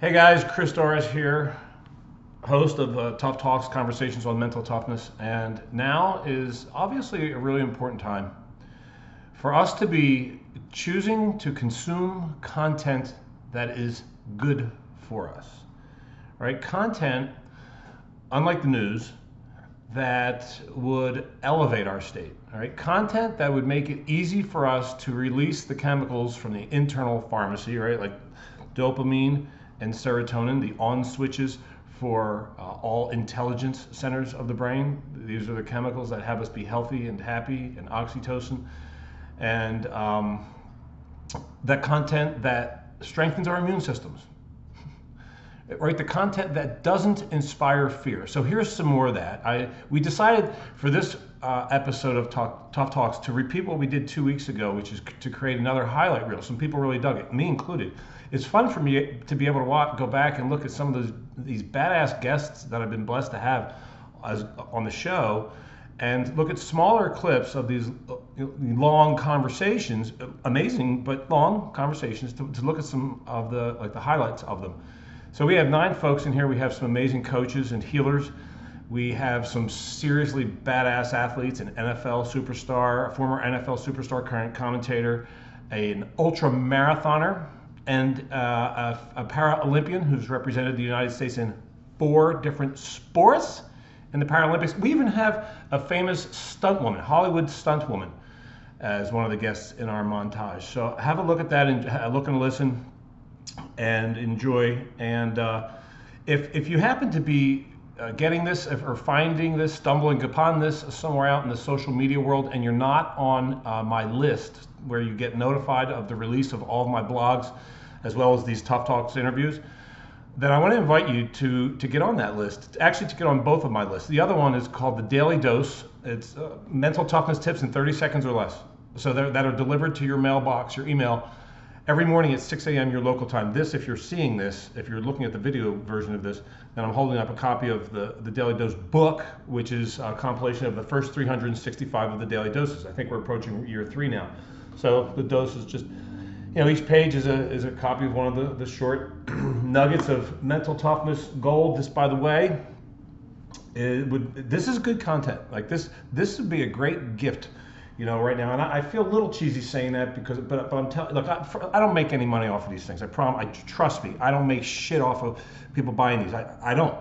Hey guys, Chris Dorris here, host of uh, Tough Talks Conversations on Mental Toughness. And now is obviously a really important time for us to be choosing to consume content that is good for us. Right? Content, unlike the news, that would elevate our state. Right, content that would make it easy for us to release the chemicals from the internal pharmacy, right, like dopamine and serotonin, the on switches for uh, all intelligence centers of the brain. These are the chemicals that have us be healthy and happy, and oxytocin, and um, that content that strengthens our immune systems. Right, the content that doesn't inspire fear. So here's some more of that. I we decided for this uh, episode of Talk, Tough Talks to repeat what we did two weeks ago, which is to create another highlight reel. Some people really dug it, me included it's fun for me to be able to walk, go back and look at some of those these badass guests that I've been blessed to have as, on the show, and look at smaller clips of these uh, long conversations, amazing but long conversations, to, to look at some of the like the highlights of them. So we have nine folks in here. We have some amazing coaches and healers. We have some seriously badass athletes, an NFL superstar, a former NFL superstar, current commentator, an ultra marathoner and uh, a, a para-Olympian who's represented the United States in four different sports in the Paralympics. We even have a famous stunt woman, Hollywood stunt woman, as one of the guests in our montage. So have a look at that and look and listen and enjoy. And uh, if, if you happen to be uh, getting this or finding this, stumbling upon this somewhere out in the social media world, and you're not on uh, my list where you get notified of the release of all of my blogs, as well as these Tough Talks interviews, then I want to invite you to, to get on that list, actually to get on both of my lists. The other one is called the Daily Dose. It's uh, mental toughness tips in 30 seconds or less. So that are delivered to your mailbox, your email, every morning at 6 a.m. your local time. This, if you're seeing this, if you're looking at the video version of this, then I'm holding up a copy of the, the Daily Dose book, which is a compilation of the first 365 of the daily doses. I think we're approaching year three now. So the dose is just you know, each page is a, is a copy of one of the, the short nuggets of mental toughness gold. This, by the way, it would this is good content. Like this, this would be a great gift, you know, right now. And I, I feel a little cheesy saying that because, but, but I'm telling, look, I, I, don't make any money off of these things. I promise. I trust me. I don't make shit off of people buying these. I, I don't.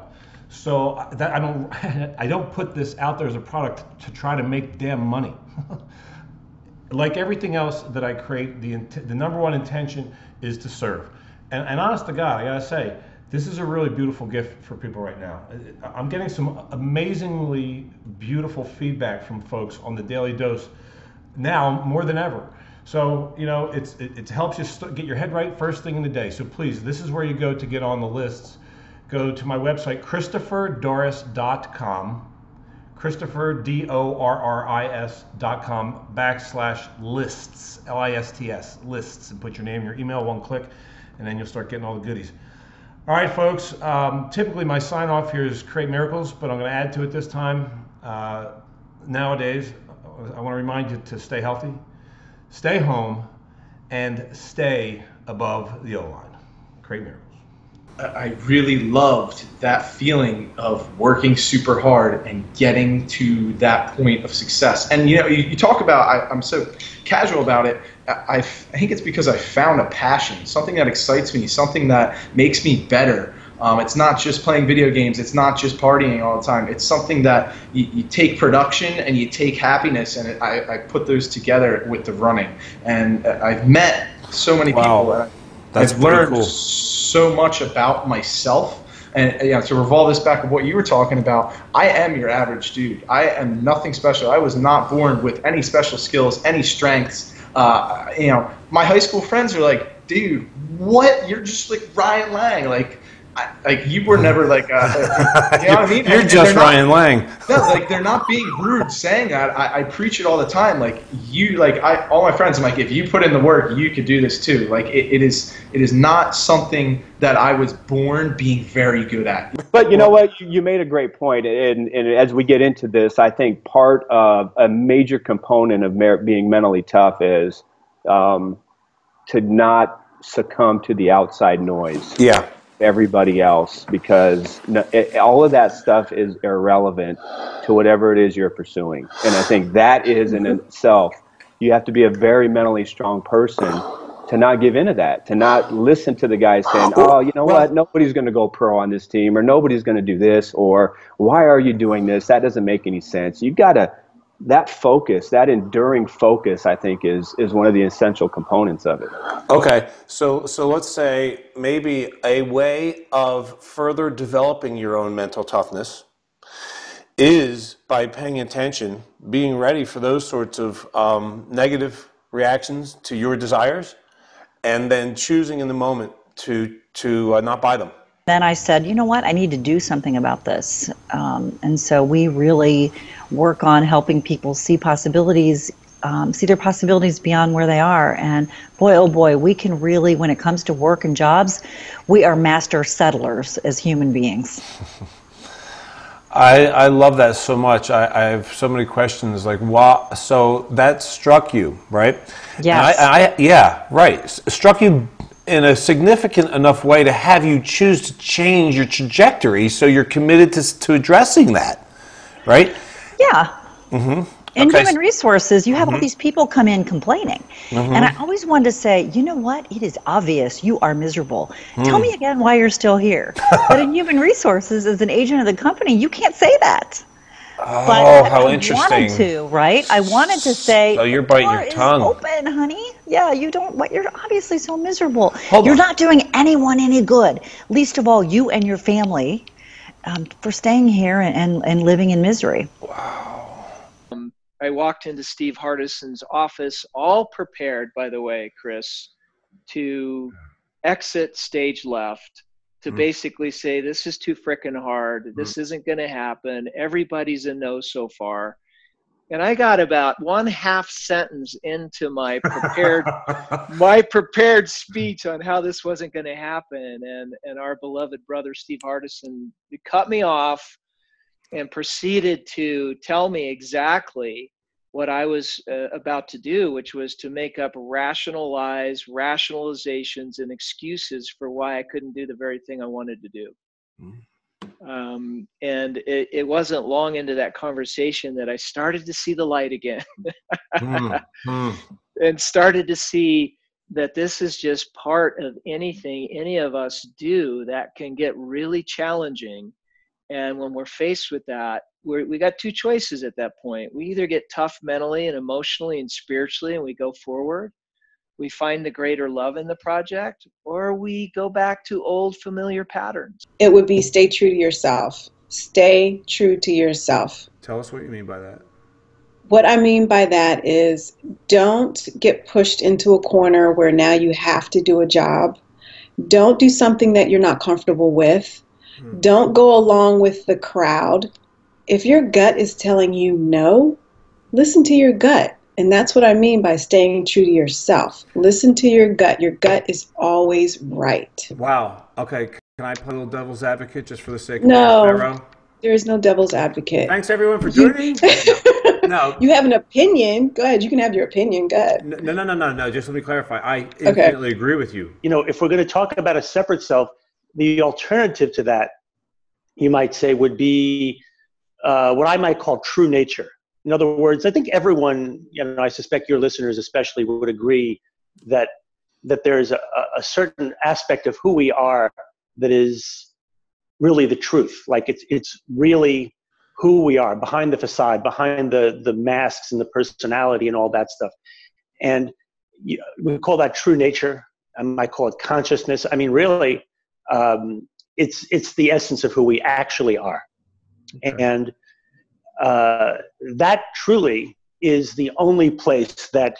So that I don't, I don't put this out there as a product to try to make damn money. like everything else that I create, the, the number one intention is to serve. And, and honest to God, I gotta say, this is a really beautiful gift for people right now. I'm getting some amazingly beautiful feedback from folks on the daily dose now more than ever. So, you know, it's, it, it helps you st- get your head right first thing in the day. So please, this is where you go to get on the lists. Go to my website, christopherdorris.com Christopher, D O R R I S dot com backslash lists, L I S T S, lists, and put your name, your email, one click, and then you'll start getting all the goodies. All right, folks, um, typically my sign off here is create miracles, but I'm going to add to it this time. Uh, nowadays, I want to remind you to stay healthy, stay home, and stay above the O line. Create miracles. I really loved that feeling of working super hard and getting to that point of success. And you know, you, you talk about I, am so casual about it. I, I think it's because I found a passion, something that excites me, something that makes me better. Um, it's not just playing video games. It's not just partying all the time. It's something that you, you take production and you take happiness, and it, I, I, put those together with the running. And I've met so many wow. people. That's I've learned cool. so much about myself. And you know, to revolve this back of what you were talking about, I am your average dude. I am nothing special. I was not born with any special skills, any strengths. Uh, you know, my high school friends are like, dude, what? You're just like Ryan Lang. Like, like you were never like, uh, you know what I mean? You're and, just and Ryan not, Lang. no, like they're not being rude saying that. I, I, preach it all the time. Like you, like I, all my friends, I'm like, if you put in the work, you could do this too. Like it, it is, it is not something that I was born being very good at. But you know what? You made a great point, and, and as we get into this, I think part of a major component of being mentally tough is um, to not succumb to the outside noise. Yeah everybody else because it, all of that stuff is irrelevant to whatever it is you're pursuing. And I think that is in itself, you have to be a very mentally strong person to not give into that, to not listen to the guys saying, oh, you know what, nobody's going to go pro on this team, or nobody's going to do this, or why are you doing this? That doesn't make any sense. You've got to, that focus, that enduring focus, I think, is, is one of the essential components of it. Okay, so, so let's say maybe a way of further developing your own mental toughness is by paying attention, being ready for those sorts of um, negative reactions to your desires and then choosing in the moment to to uh, not buy them. Then I said, you know what, I need to do something about this, um, and so we really work on helping people see possibilities. Um, see their possibilities beyond where they are. And boy, oh boy, we can really, when it comes to work and jobs, we are master settlers as human beings. I, I love that so much. I, I have so many questions. Like, why? So that struck you, right? Yes. I, I, yeah, right. Struck you in a significant enough way to have you choose to change your trajectory. So you're committed to to addressing that, right? Yeah. Mm-hmm. In okay. human resources, you have mm-hmm. all these people come in complaining. Mm-hmm. And I always wanted to say, you know what? It is obvious you are miserable. Mm. Tell me again why you're still here. but in human resources, as an agent of the company, you can't say that. Oh, but how I interesting! Wanted to right? I wanted to say. Oh, you're biting your tongue. open, honey. Yeah, you don't. What you're obviously so miserable. Hold you're on. not doing anyone any good. Least of all, you and your family, um, for staying here and, and, and living in misery. Wow. Um, I walked into Steve Hardison's office, all prepared, by the way, Chris, to exit stage left, to mm. basically say, This is too freaking hard. This mm. isn't going to happen. Everybody's a no so far. And I got about one half sentence into my prepared my prepared speech on how this wasn't going to happen, and and our beloved brother Steve Hardison cut me off and proceeded to tell me exactly what I was uh, about to do, which was to make up rationalize rationalizations and excuses for why I couldn't do the very thing I wanted to do. Mm. Um, and it, it, wasn't long into that conversation that I started to see the light again mm. Mm. and started to see that this is just part of anything any of us do that can get really challenging and when we're faced with that, we we got two choices at that point. We either get tough mentally and emotionally and spiritually and we go forward, we find the greater love in the project, or we go back to old familiar patterns. It would be stay true to yourself. Stay true to yourself. Tell us what you mean by that. What I mean by that is don't get pushed into a corner where now you have to do a job. Don't do something that you're not comfortable with Hmm. Don't go along with the crowd. If your gut is telling you no, listen to your gut. And that's what I mean by staying true to yourself. Listen to your gut. Your gut is always right. Wow. Okay. Can I play a little devil's advocate just for the sake of no, There is no devil's advocate. Thanks everyone for joining. no. You have an opinion. Go ahead. You can have your opinion. Go ahead. No, no, no, no, no. Just let me clarify. I infinitely okay. agree with you. You know, if we're going to talk about a separate self, the alternative to that, you might say, would be uh, what I might call true nature. In other words, I think everyone, you know, I suspect your listeners especially would agree that that there's a, a certain aspect of who we are that is really the truth. Like it's it's really who we are behind the facade, behind the the masks and the personality and all that stuff. And we call that true nature. I might call it consciousness. I mean, really, um, it's it's the essence of who we actually are, okay. and uh, that truly is the only place that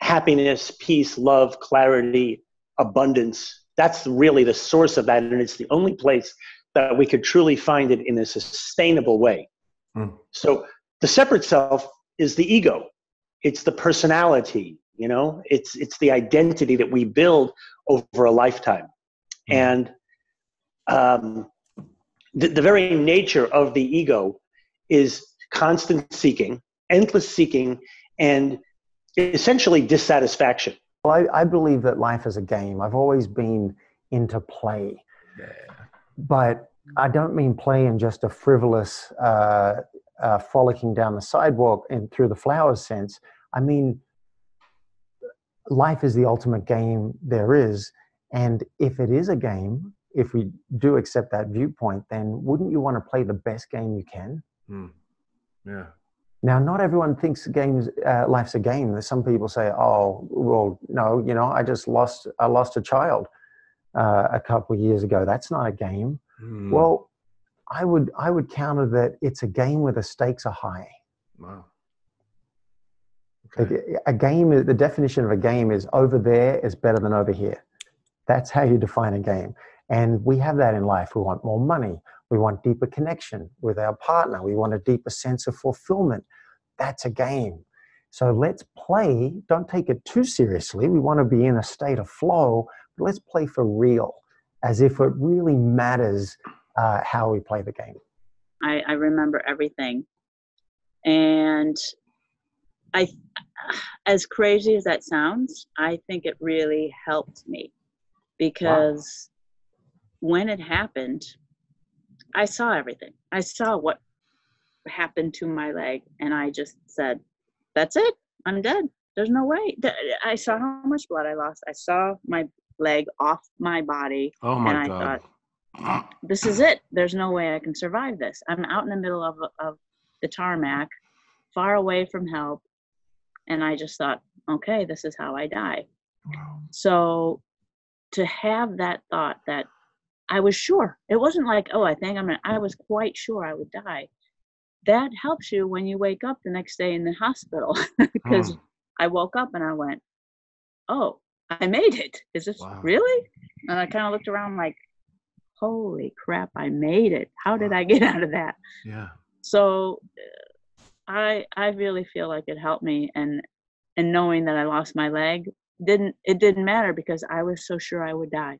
happiness, peace, love, clarity, abundance. That's really the source of that, and it's the only place that we could truly find it in a sustainable way. Mm. So the separate self is the ego. It's the personality, you know, it's it's the identity that we build over a lifetime. Mm. And um, the, the very nature of the ego is constant seeking, endless seeking, and essentially dissatisfaction. Well, I, I, believe that life is a game. I've always been into play. But I don't mean play in just a frivolous, uh, uh, frolicking down the sidewalk and through the flowers sense. I mean, life is the ultimate game there is. And if it is a game, if we do accept that viewpoint, then wouldn't you want to play the best game you can? Hmm. Yeah. Now, not everyone thinks games, uh, life's a game. Some people say, "Oh, well, no, you know, I just lost, I lost a child uh, a couple of years ago. That's not a game." Hmm. Well, I would, I would counter that it's a game where the stakes are high. wow. Like, A game, the definition of a game is over there is better than over here. That's how you define a game. And we have that in life. We want more money. We want deeper connection with our partner. We want a deeper sense of fulfillment. That's a game. So let's play. Don't take it too seriously. We want to be in a state of flow, but let's play for real, as if it really matters uh, how we play the game. I, I remember everything. And I, as crazy as that sounds, I think it really helped me because when it happened, I saw everything. I saw what happened to my leg, and I just said, That's it. I'm dead. There's no way. I saw how much blood I lost. I saw my leg off my body, Oh my and I God. thought, this is it. There's no way I can survive this. I'm out in the middle of, of the tarmac, far away from help. And I just thought, okay, this is how I die. So to have that thought that I was sure, it wasn't like, oh, I think I'm gonna, I was quite sure I would die. That helps you when you wake up the next day in the hospital because Hmm. I woke up and I went, oh, I made it. Is this Wow. really? And I kind of looked around like, holy crap, I made it. How did I get out of that? Yeah. So uh, I I really feel like it helped me and and knowing that I lost my leg didn't it didn't matter because I was so sure I would die.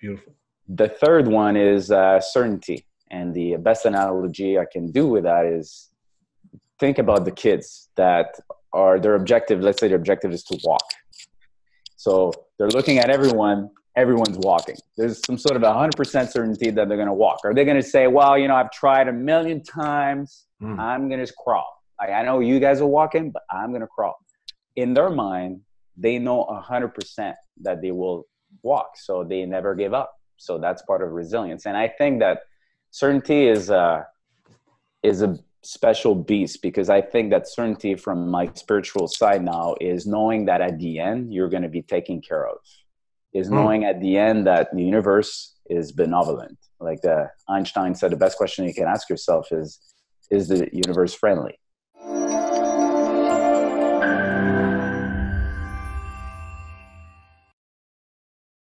Beautiful. The third one is uh, certainty. And the best analogy I can do with that is think about the kids that are their objective, let's say their objective is to walk. So they're looking at everyone, everyone's walking. There's some sort of 100% certainty that they're going to walk. Are they going to say, well, you know, I've tried a million times, Hmm. I'm going to crawl. I, I know you guys are walking, but I'm going to crawl. In their mind, they know 100% that they will walk. So they never give up. So that's part of resilience. And I think that certainty is a, is a special beast because I think that certainty from my spiritual side now is knowing that at the end you're going to be taken care of. Is Hmm. knowing at the end that the universe is benevolent. Like the Einstein said, the best question you can ask yourself is, is the universe friendly?